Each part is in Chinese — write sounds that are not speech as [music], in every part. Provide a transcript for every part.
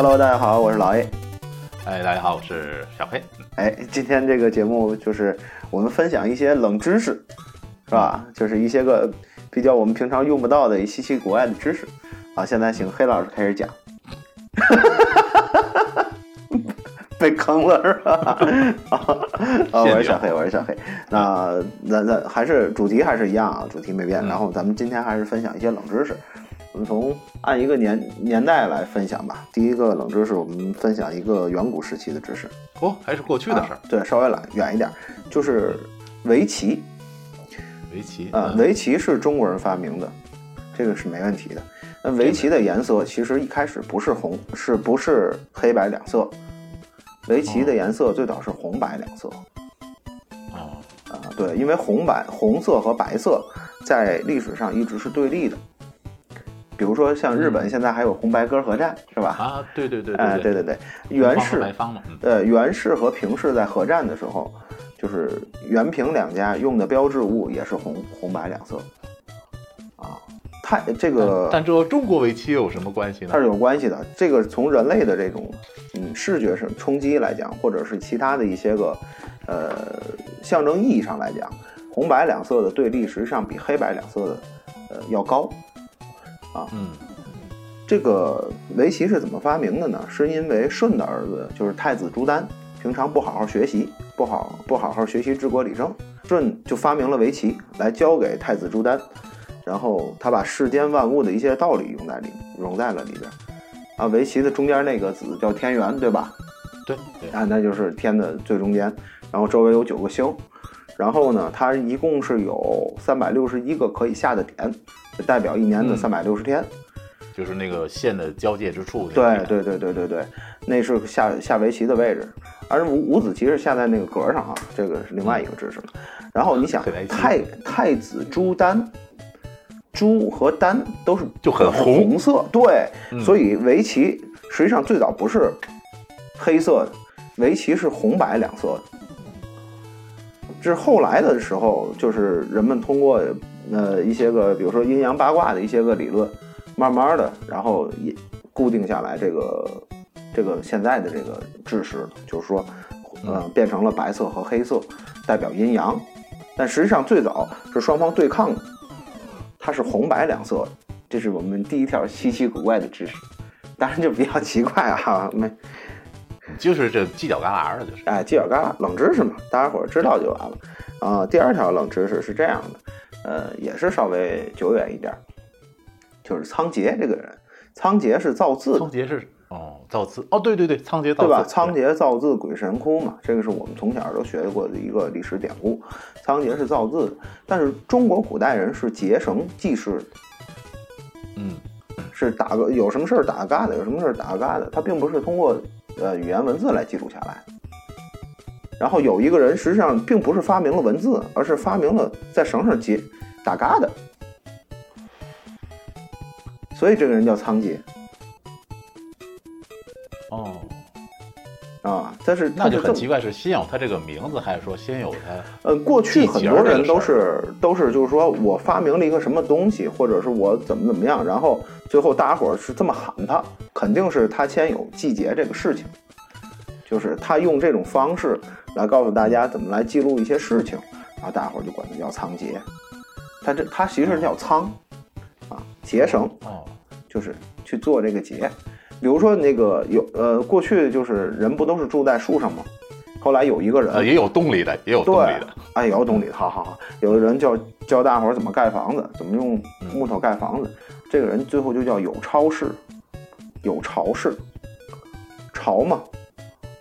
Hello，大家好，我是老 A。哎，大家好，我是小黑。哎，今天这个节目就是我们分享一些冷知识，是吧？就是一些个比较我们平常用不到的稀奇古怪的知识。啊，现在请黑老师开始讲。[laughs] 被坑了是吧？[laughs] 啊，我是小黑，我是小黑。那那那还是主题还是一样啊，主题没变。然后咱们今天还是分享一些冷知识。我们从按一个年年代来分享吧。第一个冷知识，我们分享一个远古时期的知识。哦，还是过去的事儿。对，稍微远远一点，就是围棋。围棋啊，围棋是中国人发明的，这个是没问题的。那围棋的颜色其实一开始不是红，是不是黑白两色？围棋的颜色最早是红白两色。哦，啊，对，因为红白红色和白色在历史上一直是对立的。比如说像日本现在还有红白歌合战，是吧？啊，对对对，哎，对对对，袁氏呃，袁氏和平氏在合战的时候，就是袁平两家用的标志物也是红红白两色。啊，太这个，但这和中国围棋有什么关系呢？它是有关系的。这个从人类的这种嗯视觉上冲击来讲，或者是其他的一些个呃象征意义上来讲，红白两色的对立实际上比黑白两色的呃要高。啊，嗯，这个围棋是怎么发明的呢？是因为舜的儿子就是太子朱丹，平常不好好学习，不好不好好学习治国理政，舜就发明了围棋来教给太子朱丹，然后他把世间万物的一些道理用在里融在了里边。啊，围棋的中间那个子叫天元，对吧？对，啊，那就是天的最中间，然后周围有九个星，然后呢，它一共是有三百六十一个可以下的点。代表一年的三百六十天，就是那个线的交界之处。对对对对对对，那是下下围棋的位置，而五五子棋是下在那个格上啊，这个是另外一个知识了。然后你想，太太子朱丹，朱和丹都是就很红红色，对，所以围棋实际上最早不是黑色的，围棋是红白两色的。这是后来的时候，就是人们通过。呃，一些个，比如说阴阳八卦的一些个理论，慢慢的，然后也固定下来这个这个现在的这个知识，就是说，呃，变成了白色和黑色，代表阴阳。但实际上最早是双方对抗，它是红白两色。这是我们第一条稀奇古怪的知识，当然就比较奇怪啊，没，就是这犄角旮旯的，就是，哎，犄角旮旯冷知识嘛，大家伙知道就完了。啊，第二条冷知识是这样的。呃，也是稍微久远一点，就是仓颉这个人，仓颉是造字，仓颉是哦，造字哦，对对对，仓颉造字对吧？仓颉造字鬼神窟嘛，这个是我们从小都学过的一个历史典故。仓颉是造字，但是中国古代人是结绳记事，嗯，是打个有什么事儿打个嘎的，有什么事儿打个嘎的，他并不是通过呃语言文字来记录下来。然后有一个人，实际上并不是发明了文字，而是发明了在绳上结打疙瘩，所以这个人叫仓颉。哦，啊，但是那就很奇怪，是先有他这个名字，还是说先有他？呃，过去很多人都是都是就是说我发明了一个什么东西，或者是我怎么怎么样，然后最后大家伙是这么喊他，肯定是他先有季节这个事情，就是他用这种方式。来告诉大家怎么来记录一些事情，然后大伙儿就管它叫仓颉。它这它其实叫仓啊，结绳哦，就是去做这个结。比如说那个有呃，过去就是人不都是住在树上吗？后来有一个人也有洞里的，也有洞里的，哎，有洞里的，好好好。有的人教教大伙儿怎么盖房子，怎么用木头盖房子。这个人最后就叫有超市，有巢氏，巢嘛。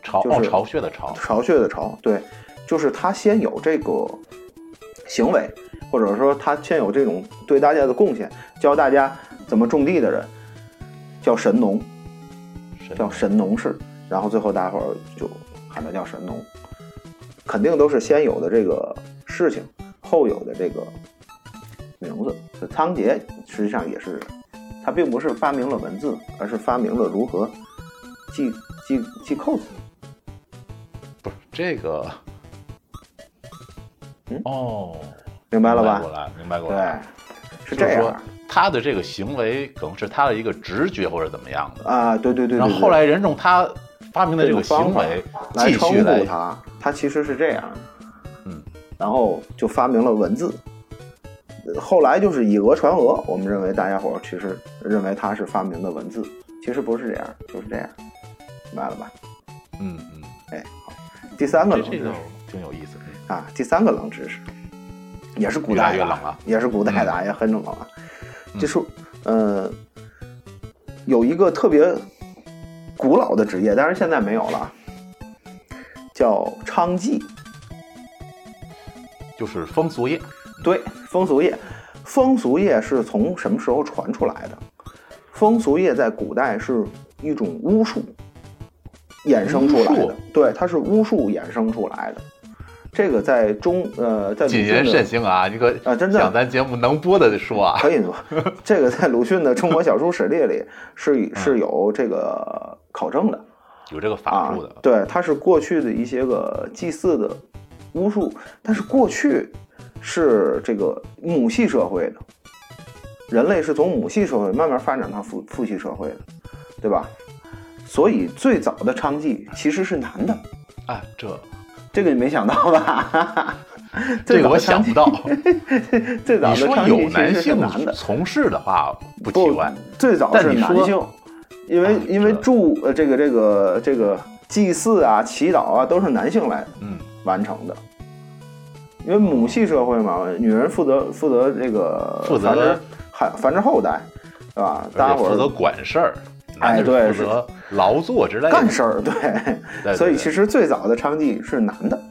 巢哦，巢穴的巢，巢穴的巢，对，就是他先有这个行为，或者说他先有这种对大家的贡献，教大家怎么种地的人，叫神农，叫神农氏，然后最后大伙儿就喊他叫神农，肯定都是先有的这个事情，后有的这个名字。仓颉实际上也是，他并不是发明了文字，而是发明了如何系系系扣子。不是这个，嗯哦，明白了吧？过来，明白过来。对，是这样。他的这个行为可能是他的一个直觉或者怎么样的啊？对对对。然后后来人用他发明的这个行为来称呼他，他其实是这样。嗯。然后就发明了文字。后来就是以讹传讹，我们认为大家伙其实认为他是发明的文字，其实不是这样，就是这样，明白了吧？嗯嗯。哎，好。第三个冷知识挺有意思啊。第三个冷知识也是古代的，也是古代的，也很冷了。就是，呃，有一个特别古老的职业，但是现在没有了，叫娼妓，就是风俗业。对，风俗业，风俗业是从什么时候传出来的？风俗业在古代是一种巫术衍生出来的，对，它是巫术衍生出来的。这个在中呃，在谨言慎行啊！你可啊，真的讲咱节目能播的说啊，可以说。[laughs] 这个在鲁迅的《中国小说史列》里是是有这个考证的，有这个法术的。对，它是过去的一些个祭祀的巫术，但是过去是这个母系社会的，人类是从母系社会慢慢发展到父父系社会的，对吧？所以最早的娼妓其实是男的啊，这。这个你没想到吧？[laughs] 这个我想不到。[laughs] 最早的说有男性从事的话不奇怪，最早是男性，因为因为祝呃这个这个这个祭祀啊、祈祷啊都是男性来嗯完成的，因为母系社会嘛，女人负责负责这个负责繁繁殖后代，对吧？大家伙负责管事儿。哎，对，负责劳作之类的干事儿，对，[laughs] 所以其实最早的娼妓是男的，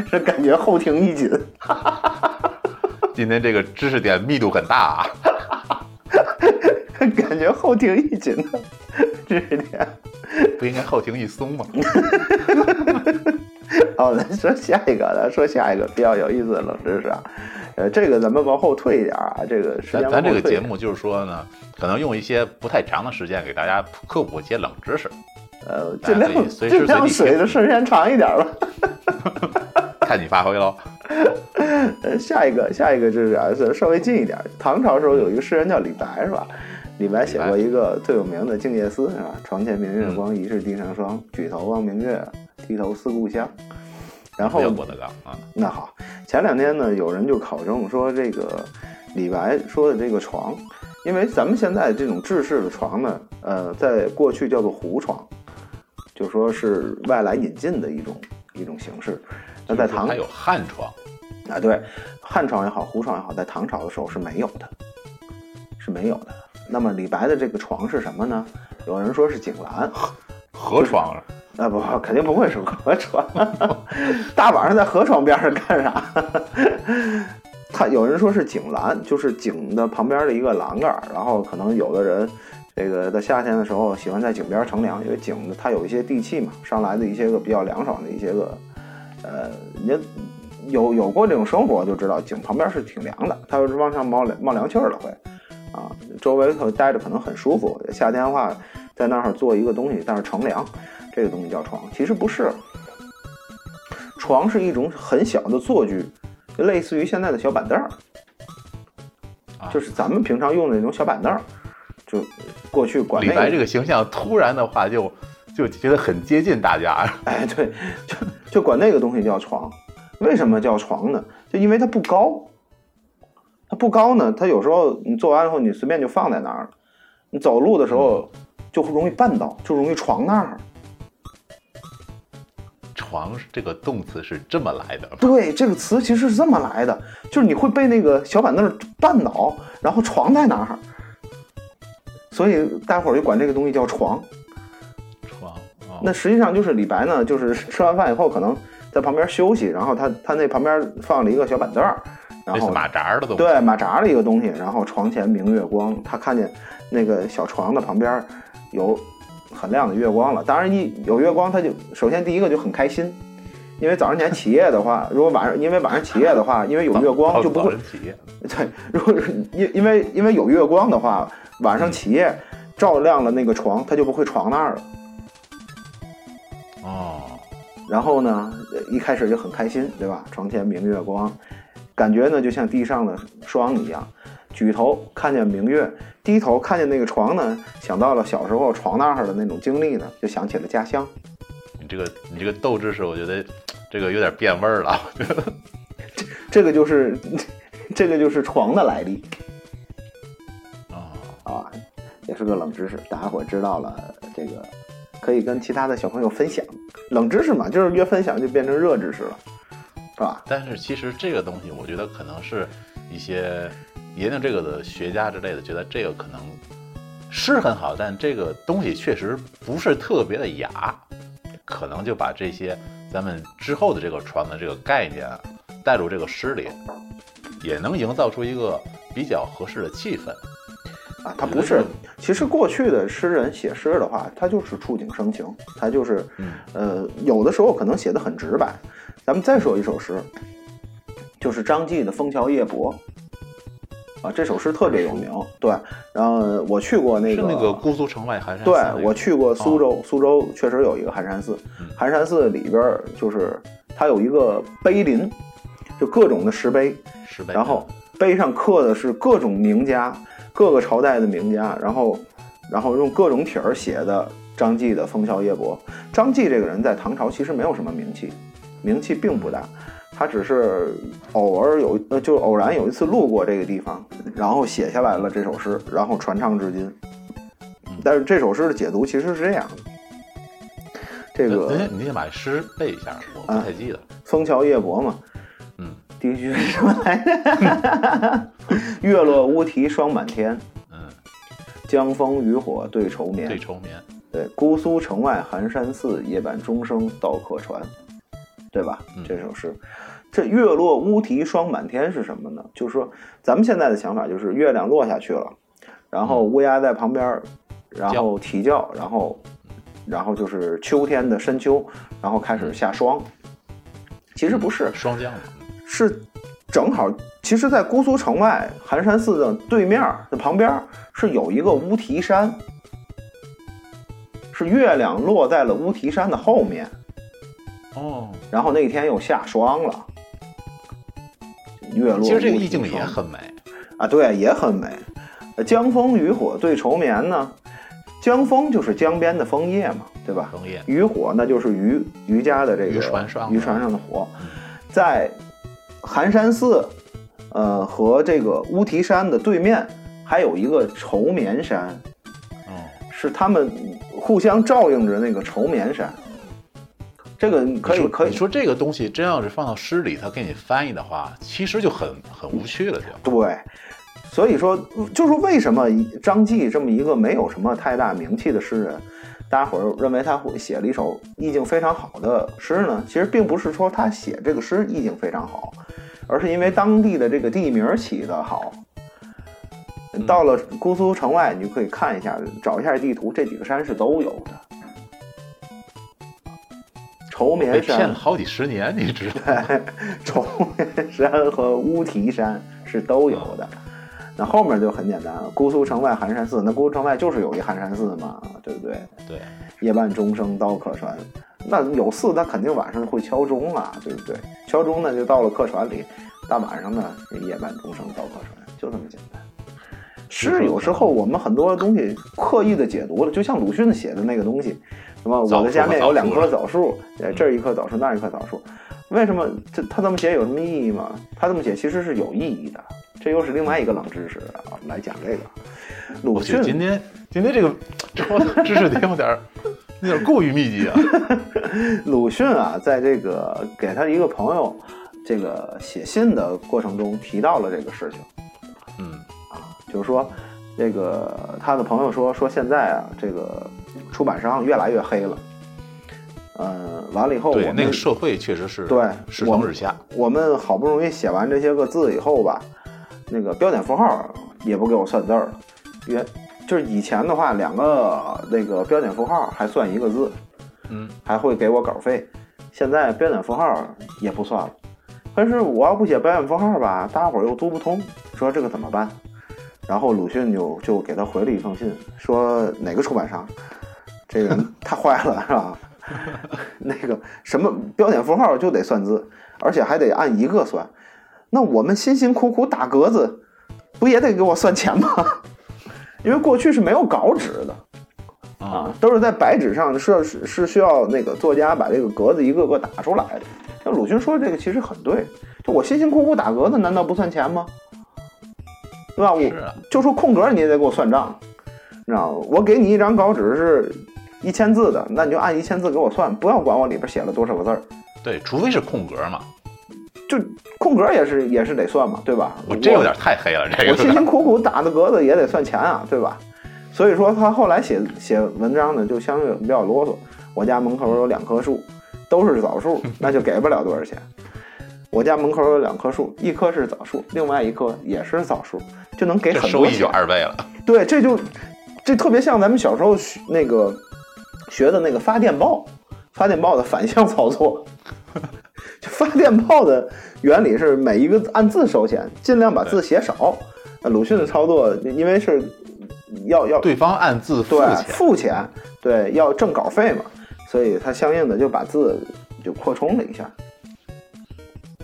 [laughs] 这感觉后庭一紧。[laughs] 今天这个知识点密度很大啊，感觉后庭一紧的知识点，不应该后庭一松吗？好，咱说下一个，咱说下一个比较有意思的冷知识啊。呃，这个咱们往后退一点啊，这个时间咱这个节目就是说呢，可能用一些不太长的时间给大家科普一些冷知识。呃，尽量尽量水的时间长一点吧。[laughs] 看你发挥喽。呃，下一个下一个就是啊，稍微近一点。唐朝时候有一个诗人叫李白，是吧？李白写过一个最有名的《静夜思》，是吧？床前明月光，疑是地上霜。举头望明月，低头思故乡。然后，那好，前两天呢，有人就考证说，这个李白说的这个床，因为咱们现在这种制式的床呢，呃，在过去叫做胡床，就说是外来引进的一种一种形式。那在唐还有汉床啊，对，汉床也好，胡床也好，在唐朝的时候是没有的，是没有的。那么李白的这个床是什么呢？有人说是井栏，河床。啊不，肯定不会是河床，[laughs] 大晚上在河床边上干啥？他有人说是井栏，就是井的旁边的一个栏杆然后可能有的人，这个在夏天的时候喜欢在井边乘凉，因为井它有一些地气嘛，上来的一些个比较凉爽的一些个，呃，你有有过这种生活就知道，井旁边是挺凉的，它是往上冒凉冒凉气儿的会，啊，周围头待着可能很舒服。夏天的话，在那儿做一个东西，但是乘凉。这个东西叫床，其实不是。床是一种很小的坐具，就类似于现在的小板凳儿，就是咱们平常用的那种小板凳儿。就过去管李白这个形象，突然的话就就觉得很接近大家。[laughs] 哎，对，就就管那个东西叫床。为什么叫床呢？就因为它不高。它不高呢，它有时候你做完以后，你随便就放在那儿了。你走路的时候就容易绊倒，就容易床那儿。床这个动词是这么来的，对，这个词其实是这么来的，就是你会被那个小板凳绊倒，然后床在哪儿，所以大伙儿就管这个东西叫床。床，那实际上就是李白呢，就是吃完饭以后可能在旁边休息，然后他他那旁边放了一个小板凳，然后马扎的东西，对，马扎的一个东西，然后床前明月光，他看见那个小床的旁边有。很亮的月光了，当然一有月光，他就首先第一个就很开心，因为早上起来起夜的话，如果晚上因为晚上起夜的话，因为有月光就不会起夜。对，如果因因为因为有月光的话，晚上起夜照亮了那个床，他就不会床那儿了。哦，然后呢，呃一开始就很开心，对吧？床前明月光，感觉呢就像地上的霜一样。举头看见明月，低头看见那个床呢，想到了小时候床那儿的那种经历呢，就想起了家乡。你这个你这个斗志是，我觉得 [tsk] 这个有点变味儿了。[laughs] 这个就是，[laughs] 这个就是床的来历啊，啊，也是个冷知识，大家伙知道了这个，可以跟其他的小朋友分享。冷知识嘛，就是越分享就变成热知识了，是吧？但是其实这个东西，我觉得可能是一些研究这个的学家之类的，觉得这个可能是很好，但这个东西确实不是特别的雅，可能就把这些咱们之后的这个床的这个概念啊带入这个诗里，也能营造出一个比较合适的气氛。啊，他不是。其实过去的诗人写诗的话，他就是触景生情，他就是，嗯呃，有的时候可能写的很直白。咱们再说一首诗，就是张继的《枫桥夜泊》啊，这首诗特别有名。对，然后我去过那个，是那个姑苏城外寒山寺对那个我去过苏州，苏州确实有一个寒山寺，嗯寒山寺里边就是它有一个碑林，就各种的石碑，石碑，然后碑上刻的是各种名家，各个朝代的名家，然后然后用各种体儿写的张继的《枫桥夜泊》。张继这个人在唐朝其实没有什么名气，名气并不大，他只是偶尔有呃，就偶然有一次路过这个地方，然后写下来了这首诗，然后传唱至今。但是这首诗的解读其实是这样的：这您个你先把诗背一下，我不太记得。《枫桥夜泊》嘛，嗯第一句是什么来着？[laughs] 月落乌啼霜满天，嗯，江枫渔火对愁眠。对愁眠，对，姑苏城外寒山寺，夜半钟声到客船，对吧？嗯这首诗，这月落乌啼霜满天是什么呢？就是说，咱们现在的想法就是月亮落下去了，然后乌鸦在旁边，然后啼叫，然后，然后就是秋天的深秋，然后开始下霜。其实不是，霜降嘛。是正好，其实，在姑苏城外寒山寺的对面儿的旁边是有一个乌啼山，是月亮落在了乌啼山的后面，哦，然后那天又下霜了。月落，其实这个意境也很美。啊，对，也很美。呃江枫渔火对愁眠呢，江枫就是江边的枫叶嘛，对吧？枫叶渔火那就是渔渔家的这个渔船上的渔船上的火嗯，在寒山寺，呃和这个乌啼山的对面还有一个愁眠山，哦，是他们互相照应着那个愁眠山。这个可以可以你说这个东西真要是放到诗里，他给你翻译的话，其实就很很无趣了，就。对，所以说就是为什么张继这么一个没有什么太大名气的诗人，大家伙儿认为他会写了一首意境非常好的诗呢？其实并不是说他写这个诗意境非常好，而是因为当地的这个地名起得好。到了姑苏城外，你就可以看一下，找一下地图，这几个山是都有的。愁眠山骗了、好几十年，你知道吗？[laughs] 愁眠山和乌啼山是都有的。那后面就很简单了，姑苏城外寒山寺，那姑苏城外就是有一寒山寺嘛，对不对？对，夜半钟声到客船，那有寺，它肯定晚上会敲钟啊，对不对？敲钟呢，就到了客船里，大晚上呢，夜半钟声到客船，就这么简单。是有时候我们很多东西刻意的解读了，就像鲁迅写的那个东西，什么我的家面有两棵枣树，呃，这儿一棵枣树，那儿一棵枣树，为什么这他这么写有什么意义吗？他这么写其实是有意义的，这又是另外一个冷知识啊，来讲这个。鲁迅，今天今天这个 [laughs] 这个知识点有点儿有点过于密集啊。[laughs] 鲁迅啊，在这个给他一个朋友这个写信的过程中提到了这个事情。嗯，就是说，这个他的朋友说说现在啊，这个出版商越来越黑了。嗯，完了以后我对，们那个社会确实是对世风日下。我们好不容易写完这些个字以后吧，那个标点符号也不给我算字儿了。原就是以前的话，两个那个标点符号还算一个字，嗯，还会给我稿费。现在标点符号也不算了。但是我要不写标点符号吧，大家伙儿又读不通，说这个怎么办？然后鲁迅就就给他回了一封信，说哪个出版商，这个人 [laughs] 太坏了，是吧？[laughs] 那个什么标点符号就得算字，而且还得按一个算。那我们辛辛苦苦打格子，不也得给我算钱吗？[laughs] 因为过去是没有稿纸的啊，都是在白纸上，是是是需要那个作家把这个格子一个个打出来的。像鲁迅说的这个其实很对，就我辛辛苦苦打格子，难道不算钱吗？对吧？我就说空格你也得给我算账，你知道吗？我给你一张稿纸是一千字的，那你就按一千字给我算，不要管我里边写了多少个字儿。对，除非是空格嘛。就空格也是也是得算嘛，对吧？我这有点太黑了，这个我辛辛苦苦打的格子也得算钱啊，对吧？所以说他后来写写文章呢，就相对比较啰嗦。我家门口有两棵树，都是枣树，那就给不了多少钱。我家门口有两棵树，一棵是枣树，另外一棵也是枣树，就能给很多，收益就二倍了。对，这就这特别像咱们小时候学那个学的那个发电报，发电报的反向操作。[laughs] 就发电报的原理是每一个按字收钱，尽量把字写少。鲁迅的操作，因为是要要对方按字付钱，付钱，对要挣稿费嘛，所以他相应的就把字就扩充了一下。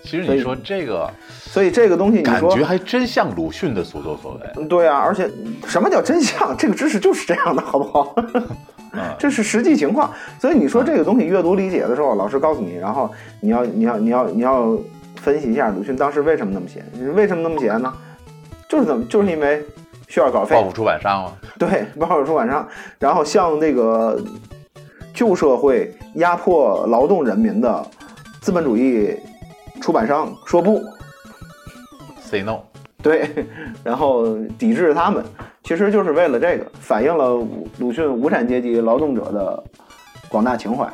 其实你说这个，所以这个东西你说感觉还真像鲁迅的所作所为。对啊，而且什么叫真相？这个知识就是这样的，好不好？[laughs] 这是实际情况，所以你说这个东西阅读理解的时候，老师告诉你，然后你要你要你要你要分析一下鲁迅当时为什么那么写，为什么那么写呢？就是怎么就是因为需要稿费，报复出版商嘛，对，报复出版商，然后向这个旧社会压迫劳动人民的资本主义出版商说不，say no，对，然后抵制他们。其实就是为了这个，反映了鲁迅无产阶级劳动者的广大情怀。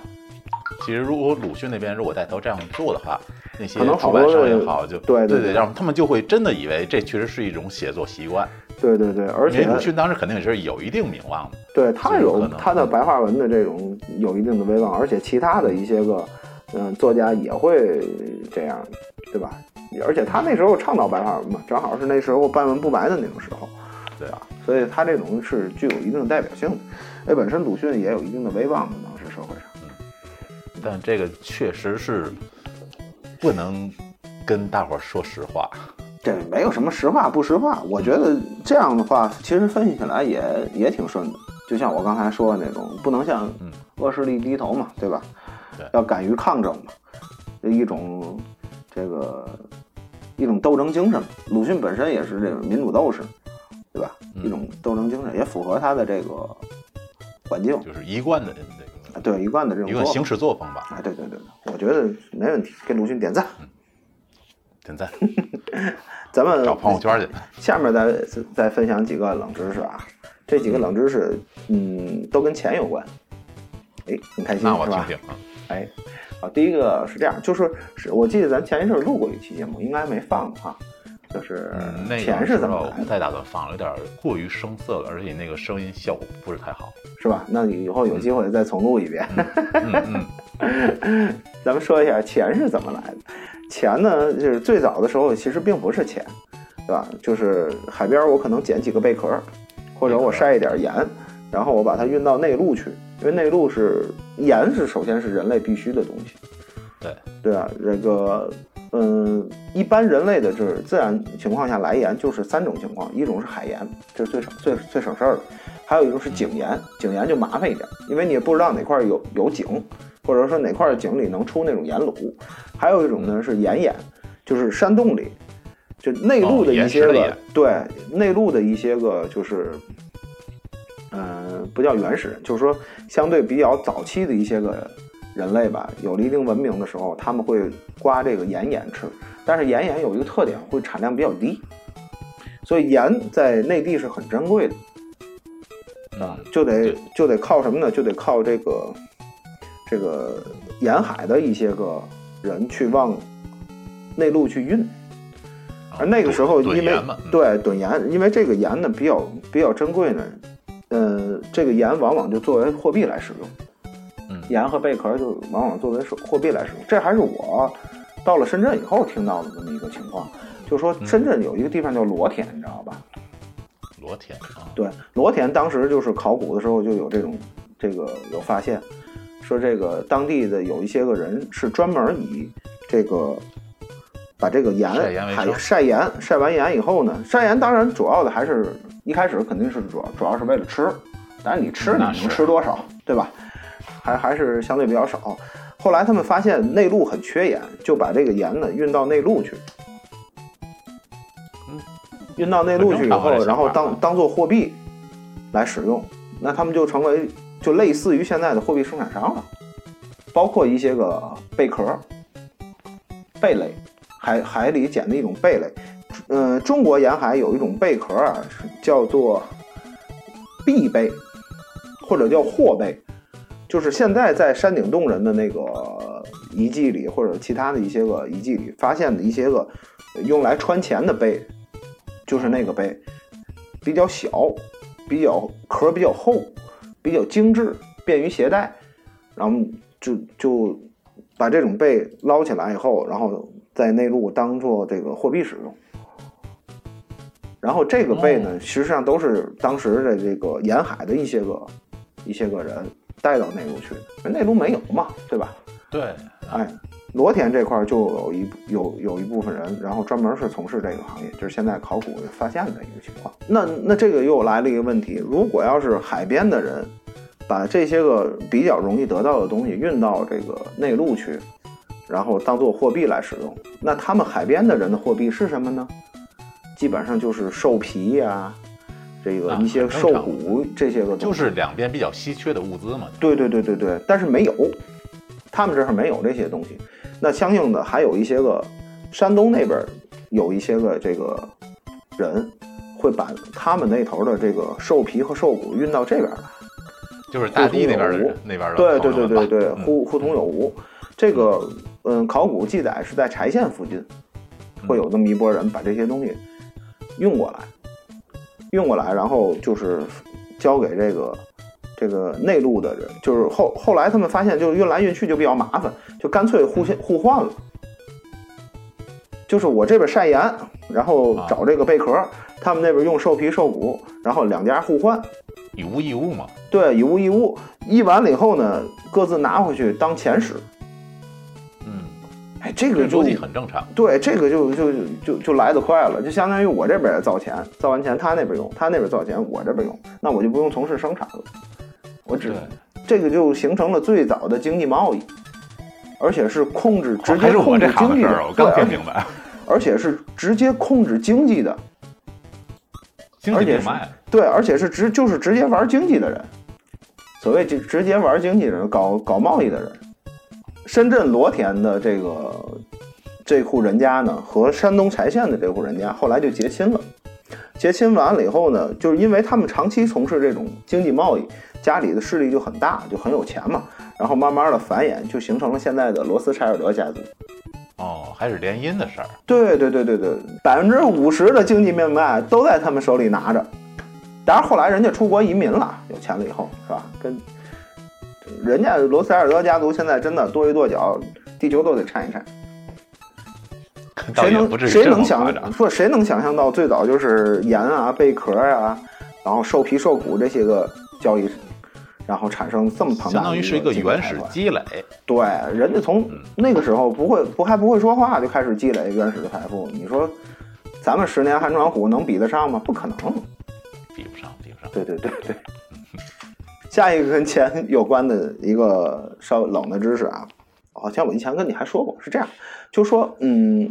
其实，如果鲁迅那边如果带头这样做的话，那些出版商也好，就对对对，让他们就会真的以为这确实是一种写作习惯。对对对，而且鲁迅当时肯定也是有一定名望的。对他有他的白话文的这种有一定的威望，而且其他的一些个嗯作家也会这样，对吧？而且他那时候倡导白话文嘛，正好是那时候半文不白的那种时候。对啊？所以他这种是具有一定的代表性的。哎，本身鲁迅也有一定的威望的，当时社会上。嗯，但这个确实是不能跟大伙儿说实话。这没有什么实话不实话，我觉得这样的话，其实分析起来也也挺顺的。就像我刚才说的那种，不能向恶势力低头嘛，对吧？对，要敢于抗争嘛，一种这个一种斗争精神。鲁迅本身也是这种民主斗士。对吧？一种斗争精神也符合他的这个环境，就是一贯的这个对一贯的这种一个行事作风吧。啊，对对对，我觉得没问题，给鲁迅点赞，点赞。咱们找朋友圈去。[laughs] 下面再再分享几个冷知识啊，这几个冷知识，嗯，都跟钱有关。哎，很开心那我听听啊。哎，啊，第一个是这样，就是是我记得咱前一阵录过一期节目，应该没放哈。就是钱是怎么来的？太打算放了，有点过于生涩了，而且那个声音效果不是太好，是吧？那以后有机会再重录一遍。嗯嗯，[laughs] 咱们说一下钱是怎么来的。钱呢，就是最早的时候其实并不是钱，对吧？就是海边我可能捡几个贝壳，或者我晒一点盐，然后我把它运到内陆去，因为内陆是盐是首先是人类必须的东西。对对啊，这个。嗯，一般人类的就是自然情况下来盐就是三种情况，一种是海盐，这是最省最最省事儿的；还有一种是井盐，井盐就麻烦一点，因为你也不知道哪块有有井，或者说哪块井里能出那种盐卤；还有一种呢是盐盐，就是山洞里，就内陆的一些个对内陆的一些个就是，嗯，不叫原始人，就是说相对比较早期的一些个。人类吧，有了一定文明的时候，他们会刮这个岩盐吃。但是岩盐有一个特点，会产量比较低，所以盐在内地是很珍贵的，啊，就得就得靠什么呢？就得靠这个这个沿海的一些个人去往内陆去运。而那个时候，因为对趸盐，因为这个盐呢比较比较珍贵呢，呃，这个盐往往就作为货币来使用。盐和贝壳就往往作为货币来使用，这还是我到了深圳以后听到的这么一个情况。就说深圳有一个地方叫罗田，你知道吧？罗田啊，对，罗田当时就是考古的时候就有这种这个有发现，说这个当地的有一些个人是专门以这个把这个盐晒盐为还晒盐，晒完盐以后呢，晒盐当然主要的还是一开始肯定是主要主要是为了吃，但是你吃你能吃多少，对吧？还还是相对比较少。后来他们发现内陆很缺盐，就把这个盐呢运到内陆去。嗯运到内陆去以后然后当当做货币来使用，那他们就成为就类似于现在的货币生产商了，包括一些个贝壳、贝类，海海里捡的一种贝类。嗯、中国沿海有一种贝壳啊，叫做碧贝，或者叫货贝，就是现在在山顶洞人的那个遗迹里，或者其他的一些个遗迹里发现的一些个用来穿钱的贝，就是那个贝，比较小，比较壳比较厚，比较精致，便于携带，然后就就把这种贝捞起来以后，然后在内陆当做这个货币使用。然后这个贝呢，哦实际上都是当时的这个沿海的一些个一些个人带到内陆去的，内陆没有嘛，对吧？对，哎，罗田这块儿就有一有有一部分人，然后专门是从事这个行业，就是现在考古发现的一个情况。那那这个又来了一个问题，如果要是海边的人把这些个比较容易得到的东西运到这个内陆去，然后当做货币来使用，那他们海边的人的货币是什么呢？基本上就是兽皮呀、这个啊一些兽骨这些个东西，就是两边比较稀缺的物资嘛。对对对对对，但是没有，他们这儿没有这些东西。那相应的还有一些个山东那边有一些个这个人会把他们那头的这个兽皮和兽骨运到这边来。就是大地那边的那边的对对对对对，嗯互互通有无。这个嗯，考古记载是在柴县附近会有那么一拨人把这些东西运过来，运过来，然后就是交给这个这个内陆的人，就是后后来他们发现，就是运来运去就比较麻烦，就干脆互相互换了。就是我这边晒盐，然后啊找这个贝壳，他们那边用兽皮兽骨，然后两家互换。以物易物嘛。对，以物易物，易完了以后呢，各自拿回去当钱使。嗯，哎，这个就这逻辑很正常。对，这个就就就就来得快了，就相当于我这边也造钱，造完钱他那边用，他那边造钱我这边用，那我就不用从事生产了，我只，这个就形成了最早的经济贸易，而且是控制直接控制经济的，刚对听明白。[laughs] 而且是直接控制经济的，经而且是济命脉，对，而且是直就是直接玩经济的人，所谓直直接玩经济的人，搞搞贸易的人。深圳罗田的这个这户人家呢，和山东柴县的这户人家后来就结亲了。结亲完了以后呢，就是因为他们长期从事这种经济贸易，家里的势力就很大，就很有钱嘛。然后慢慢的繁衍，就形成了现在的罗斯柴尔德家族。哦，还是联姻的事儿。对对对对对，百分之五十的经济命脉都在他们手里拿着。当然后来人家出国移民了，有钱了以后是吧？跟人家罗塞尔德家族现在真的跺一跺脚，地球都得颤一颤。谁能谁能想。说谁能想象到最早就是盐啊、贝壳啊，然后兽皮、兽骨这些个交易，然后产生这么庞大的相当于是一个原始积累，对，人家从嗯那个时候不会不还不会说话就开始积累原始的财富，你说咱们十年寒窗苦能比得上吗？不可能。比不上，比不上。对对对对。下一个跟钱有关的一个稍微冷的知识啊，好像我以前跟你还说过，是这样，就说嗯，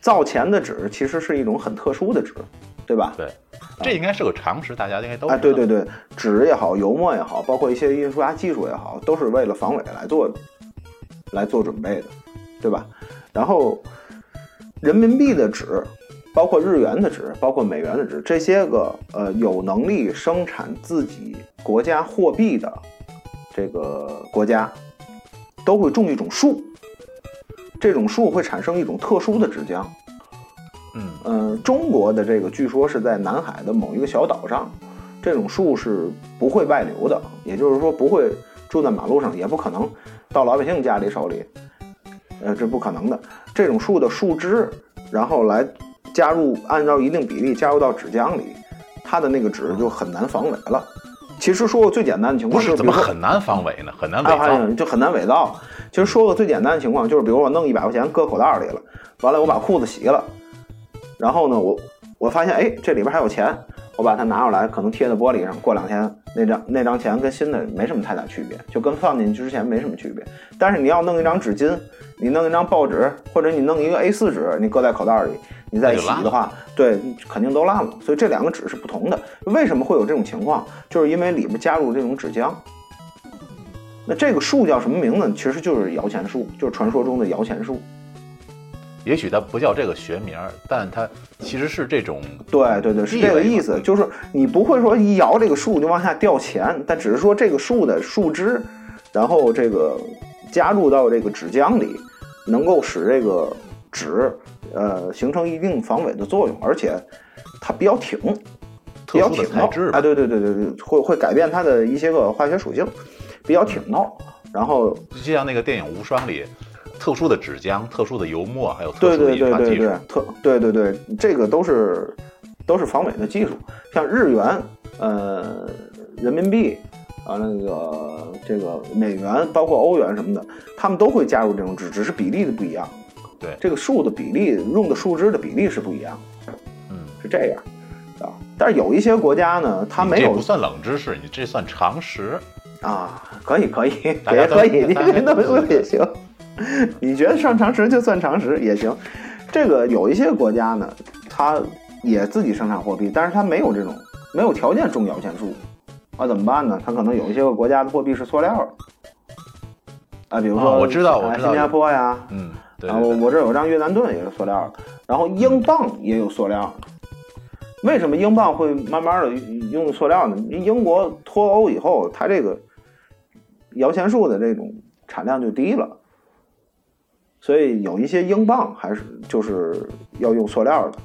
造钱的纸其实是一种很特殊的纸，对吧？对，这应该是个常识，大家应该都啊，知道对对对，纸也好，油墨也好，包括一些印刷技术也好，都是为了防伪来做的，来做准备的，对吧？然后人民币的纸，包括日元的纸，包括美元的纸，这些个呃有能力生产自己国家货币的这个国家，都会种一种树，这种树会产生一种特殊的纸浆。嗯，嗯，中国的这个据说是在南海的某一个小岛上，这种树是不会外流的，也就是说不会住在马路上，也不可能到老百姓家里手里，呃，这不可能的。这种树的树枝，然后来加入，按照一定比例加入到纸浆里，它的那个纸就很难防伪了。其实说个最简单的情况，不是怎么很难防伪呢？很难就很难伪造。其实说个最简单的情况，就是比如我弄一百块钱搁口袋里了，完了我把裤子洗了，然后呢，我我发现哎这里边还有钱，我把它拿出来，可能贴在玻璃上，过两天那张那张钱跟新的没什么太大区别，就跟放进去之前没什么区别。但是你要弄一张纸巾，你弄一张报纸，或者你弄一个 A4 纸，你搁在口袋里，你再洗的话，对，肯定都烂了。所以这两个纸是不同的。为什么会有这种情况？就是因为里面加入这种纸浆。那这个树叫什么名字？其实就是摇钱树，就是传说中的摇钱树。也许它不叫这个学名儿，但它其实是这种对对对，是这个意思，就是你不会说一摇这个树就往下掉钱，但只是说这个树的树枝，然后这个加入到这个纸浆里，能够使这个纸呃形成一定防伪的作用，而且它比较挺，比较挺透材质吧哎，对对对对对，会会改变它的一些个化学属性，比较挺闹，然后就像那个电影《无双》里，特殊的纸浆、特殊的油墨，还有特对殊的对对对对印刷技术。，特对对对，这个都是都是防伪的技术。像日元、呃人民币啊那个这个美元，包括欧元什么的，他们都会加入这种纸，只是比例的不一样。对这个树的比例，用的树枝的比例是不一样，嗯，是这样啊。但是有一些国家呢，它没有这不算冷知识，你这算常识。啊，可以可以，也可以，你大家这么说也行。[laughs] 你觉得上常识就算常识也行。这个有一些国家呢，它也自己生产货币，但是它没有这种没有条件种摇钱树，啊，怎么办呢？它可能有一些个国家的货币是塑料的，啊，比如说、啊我知道我知道新加坡呀，嗯，对然后我这有张越南盾也是塑料的，然后英镑也有塑料的。为什么英镑会慢慢的用塑料呢？英国脱欧以后，它这个摇钱树的这种产量就低了，所以有一些英镑还是就是要用塑料的。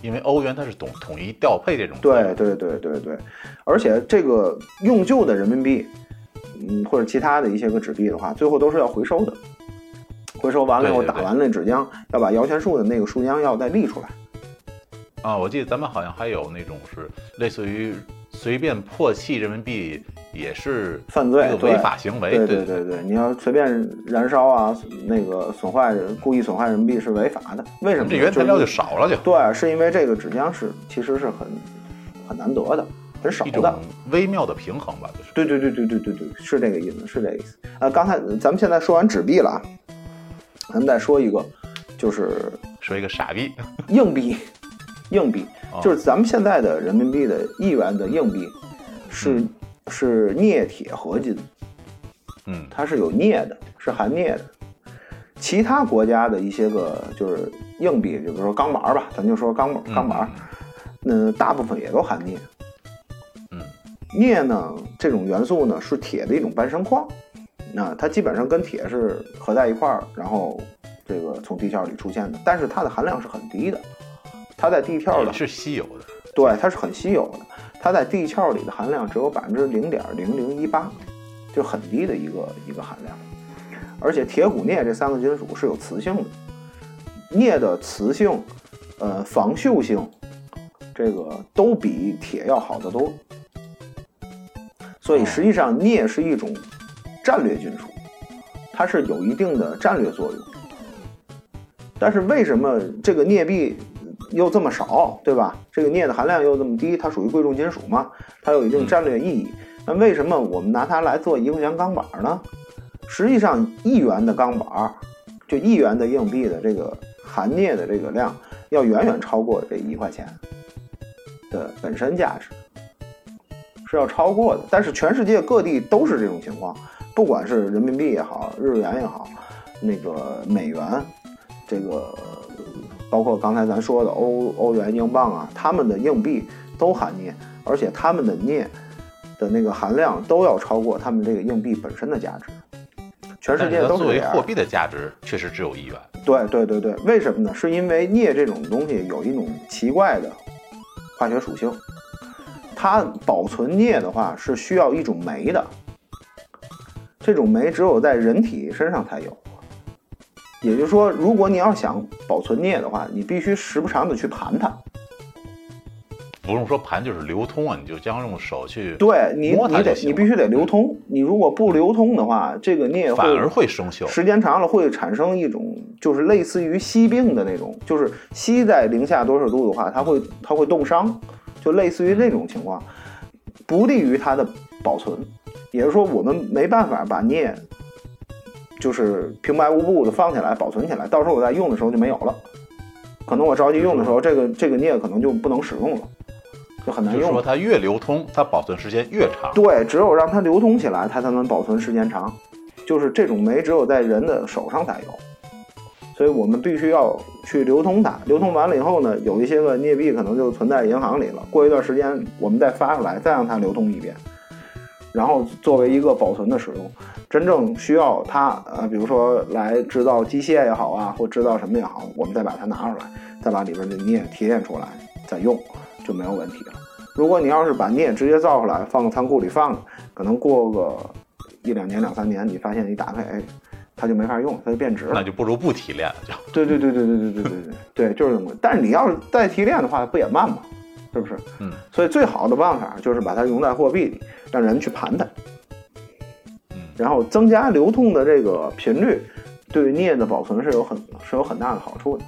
因为欧元它是统统一调配这种。对对对对对，而且这个用旧的人民币，嗯，或者其他的一些个纸币的话，最后都是要回收的。回收完了以后，打完那纸浆，要把摇钱树的那个树浆要再沥出来。啊，我记得咱们好像还有那种是类似于随便破弃人民币也是犯罪违法行为。对对对对，你要随便燃烧啊，那个损坏、故意损坏人民币是违法的。为什么呢？这原材料就就是少了就，对，是因为这个纸浆是其实是很很难得的，很少一种的。微妙的平衡吧，就是。对对对对对对对，是这个意思，是这个意思。呃，刚才咱们现在说完纸币了啊，咱们再说一个，就是说一个傻逼，[laughs] 硬币，硬币哦就是咱们现在的人民币的一元的硬币是、嗯。是镍铁合金，嗯，它是有镍的，是含镍的。其他国家的一些个就是硬币，就比如说钢板儿吧，咱就说钢钢板儿，嗯，大部分也都含镍。嗯，镍呢，这种元素呢是铁的一种伴生矿，那它基本上跟铁是合在一块儿，然后这个从地壳里出现的，但是它的含量是很低的，它在地壳的是稀有的。对，它是很稀有的，它在地壳里的含量只有百分之零点零零一八，就很低的一个一个含量。而且铁、钴、镍这三个金属是有磁性的，镍的磁性、呃防锈性，这个都比铁要好得多。所以实际上镍是一种战略金属，它是有一定的战略作用。但是为什么这个镍币又这么少，对吧？这个镍的含量又这么低，它属于贵重金属嘛，它有一定战略意义。那为什么我们拿它来做一块钱钢板呢？实际上，一元的钢板，就一元的硬币的这个含镍的这个量，要远远超过这一块钱的本身价值，是要超过的。但是全世界各地都是这种情况，不管是人民币也好，日元也好，那个美元，这个包括刚才咱说的欧欧元、英镑啊，他们的硬币都含镍，而且他们的镍的那个含量都要超过他们这个硬币本身的价值。全世界都作为货。币的价值确实只有一元。对对对对，为什么呢？是因为镍这种东西有一种奇怪的化学属性，它保存镍的话是需要一种酶的，这种酶只有在人体身上才有。也就是说，如果你要想保存镍的话，你必须时不常的去盘它。不用说盘，就是流通啊，你就将用手去，对你摸它你得你必须得流通，你如果不流通的话，这个镍反而会会生锈。时间长了会产生一种就是类似于锡病的那种，就是吸在零下多少度的话，它会它会冻伤，就类似于那种情况，不利于它的保存。也就是说，我们没办法把镍就是平白无故的放起来保存起来，到时候我在用的时候就没有了。可能我着急用的时候，这个这个镍可能就不能使用了，就很难用了。就是说它越流通，它保存时间越长。对，只有让它流通起来，它才能保存时间长。就是这种酶只有在人的手上才有，所以我们必须要去流通它。流通完了以后呢，有一些个镍币可能就存在银行里了。过一段时间，我们再发出来，再让它流通一遍，然后作为一个保存的使用。真正需要它，呃，比如说来制造机械也好啊，或制造什么也好，我们再把它拿出来，再把里边的镍提炼出来，再用就没有问题了。如果你要是把镍直接造出来，放到仓库里放着，可能过个一两年、两三年，你发现一打开，哎，它就没法用，它就变质了。那就不如不提炼了，就对对对对对对对对对对，就是这么。但是你要是再提炼的话，不也慢吗？是不是？嗯，所以最好的办法就是把它融在货币里，让人去盘它，嗯，然后增加流通的这个频率，对镍的保存是有很是有很大的好处的。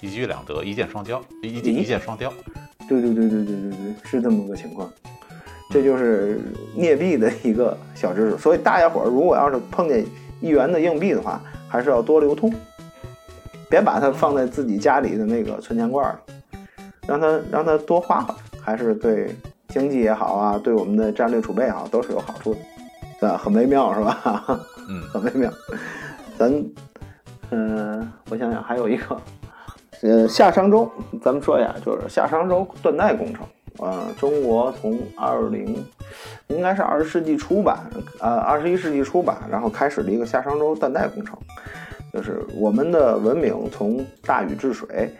一举两得，一箭双雕，一咦一箭双雕。对对对对对对对，是这么个情况。这就是镍币的一个小知识。所以大家伙儿如果要是碰见一元的硬币的话，还是要多流通，别把它放在自己家里的那个存钱罐儿里，让它让它多花花，还是对经济也好啊，对我们的战略储备也好，都是有好处的，对吧？很微妙是吧？嗯，[laughs] 很微妙。咱，嗯、我想想还有一个，呃，夏商周，咱们说一下，就是夏商周断代工程。呃，中国从二零，应该是二十世纪初吧，呃，二十一世纪初吧，然后开始了一个夏商周断代工程，就是我们的文明从大禹治水，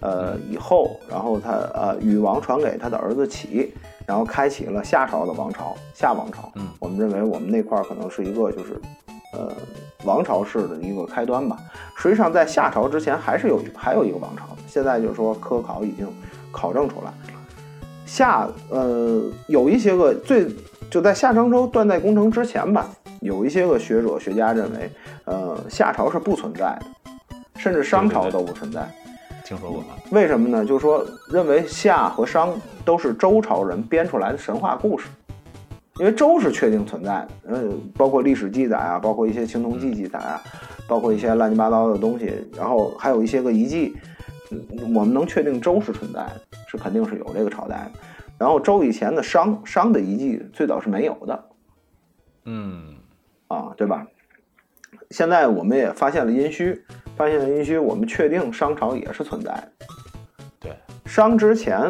呃以后，然后他呃禹王传给他的儿子启，然后开启了夏朝的王朝，夏王朝。嗯我们认为我们那块儿可能是一个就是，呃，王朝式的一个开端吧。实际上在夏朝之前还是有一还有一个王朝的，现在就是说科考已经考证出来。夏呃有一些个最就在夏商周断代工程之前吧，有一些个学者学家认为，呃夏朝是不存在的，甚至商朝都不存在。听说过吗？为什么呢？就是说，认为夏和商都是周朝人编出来的神话故事，因为周是确定存在的，呃，包括历史记载啊，包括一些青铜器记载啊，包括一些乱七八糟的东西，然后还有一些个遗迹，嗯我们能确定周是存在的，是肯定是有这个朝代的。然后周以前的商商的遗迹最早是没有的嗯，啊，对吧？现在我们也发现了殷墟，发现了殷墟，我们确定商朝也是存在的。对，商之前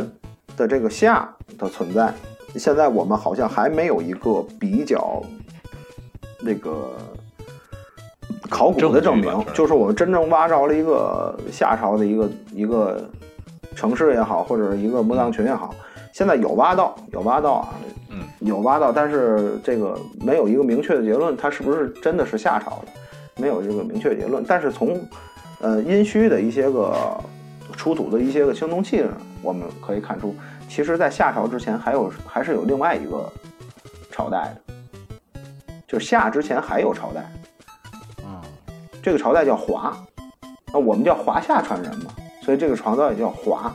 的这个夏的存在，现在我们好像还没有一个比较那个考古的证明就是我们真正挖着了一个夏朝的一个一个城市也好，或者是一个墓葬群也好，现在有挖到，有挖到啊，嗯，有挖到，但是这个没有一个明确的结论，它是不是真的是夏朝的，没有这个明确结论。但是从呃殷墟的一些个出土的一些个青铜器呢，我们可以看出，其实在夏朝之前还有还是有另外一个朝代的，就是夏之前还有朝代，嗯，这个朝代叫华，那我们叫华夏传人嘛，所以这个朝代也叫华。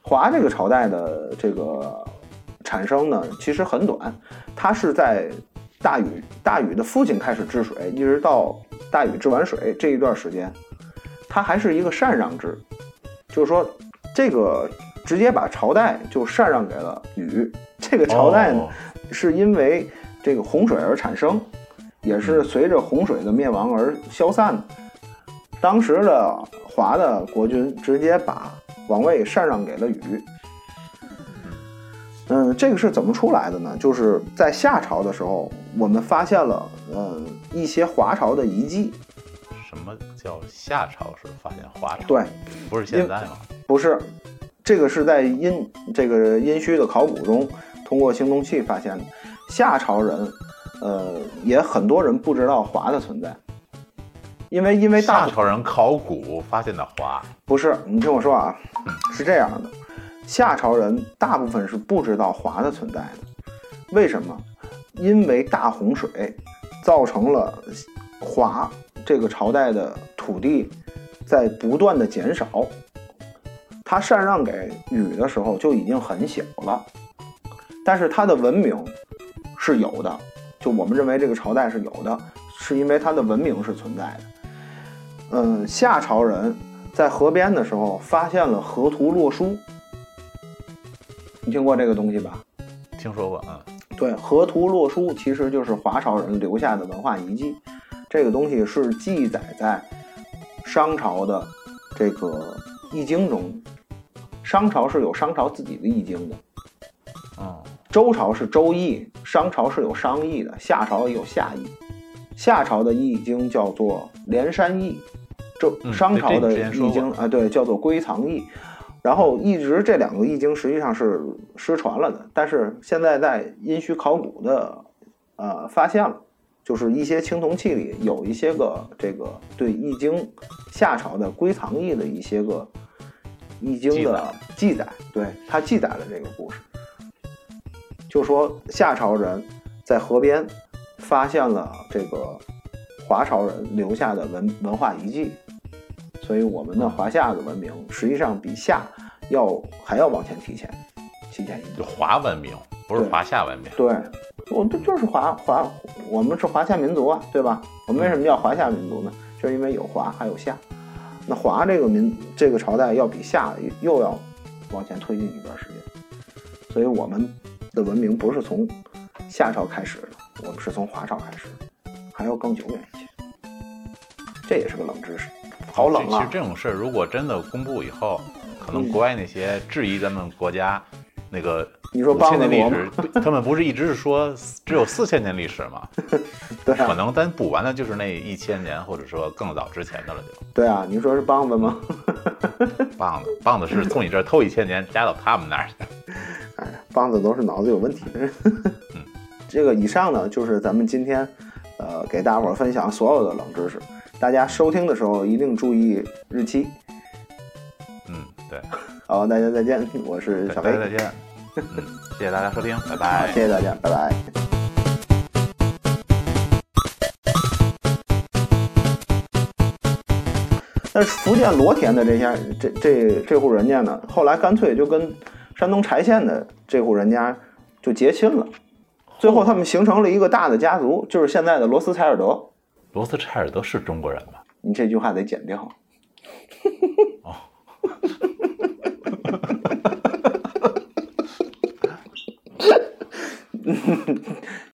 华这个朝代的这个产生呢，其实很短，它是在大禹大禹的父亲开始治水，一直到大禹治完水这一段时间，他还是一个禅让制，就是说这个直接把朝代就禅让给了禹。这个朝代呢，哦是因为这个洪水而产生，也是随着洪水的灭亡而消散的。当时的华的国君直接把王位禅让给了禹。嗯，这个是怎么出来的呢？就是在夏朝的时候，我们发现了嗯一些华朝的遗迹，什么叫夏朝是发现华朝？对，不是现在吗？不是，这个是在殷这个殷墟的考古中，通过青铜器发现的。夏朝人，呃，也很多人不知道华的存在。因为因为大夏朝人考古发现的华，不是，你听我说啊，是这样的，夏朝人大部分是不知道华的存在的，为什么？因为大洪水造成了华这个朝代的土地在不断的减少，它禅让给禹的时候就已经很小了，但是它的文明是有的，就我们认为这个朝代是有的，是因为它的文明是存在的。嗯，夏朝人在河边的时候发现了河图洛书，你听过这个东西吧？听说过啊。对，河图洛书其实就是华朝人留下的文化遗迹，这个东西是记载在商朝的这个易经中。商朝是有商朝自己的易经的，哦，周朝是周易，商朝是有商易的，夏朝也有夏易。夏朝的易经叫做连山易，周嗯商朝的易经啊，对，叫做归藏易。然后一直这两个易经实际上是失传了的，但是现在在殷墟考古的呃发现了，就是一些青铜器里有一些个这个对易经夏朝的归藏易的一些个易经的记载，对，它记载了这个故事，就说夏朝人在河边发现了这个华朝人留下的文文化遗迹，所以我们的华夏的文明实际上比夏要还要往前提前，提前一步。就华文明，不是华夏文明。对，我这就是华华，我们是华夏民族啊，对吧？我们为什么叫华夏民族呢？就是因为有华还有夏。那华这个民这个朝代要比夏又要往前推进一段时间，所以我们的文明不是从夏朝开始的，我们是从华朝开始的，还要更久远一些。这也是个冷知识，好冷啊！其实这种事儿如果真的公布以后，可能国外那些质疑咱们国家那个你说五千年历史，他们不是一直是说 [laughs] 只有四千年历史吗？[laughs] 对啊，可能咱补完的就是那一千年，或者说更早之前的了就。对啊，你说是棒子吗？[laughs] 棒子，棒子是从你这儿偷一千年加到他们那儿去。哎，棒子都是脑子有问题的人。这个以上呢，就是咱们今天呃给大伙儿分享所有的冷知识。大家收听的时候一定注意日期。嗯，对，好，大家再见，我是小飞，大家再见。嗯，谢谢大家收听，拜拜。谢谢大家，拜拜。但是福建罗田的这家这这这户人家呢，后来干脆就跟山东柴县的这户人家就结亲了，最后他们形成了一个大的家族，就是现在的罗斯柴尔德。罗斯柴尔德是中国人吗？你这句话得剪掉。[laughs]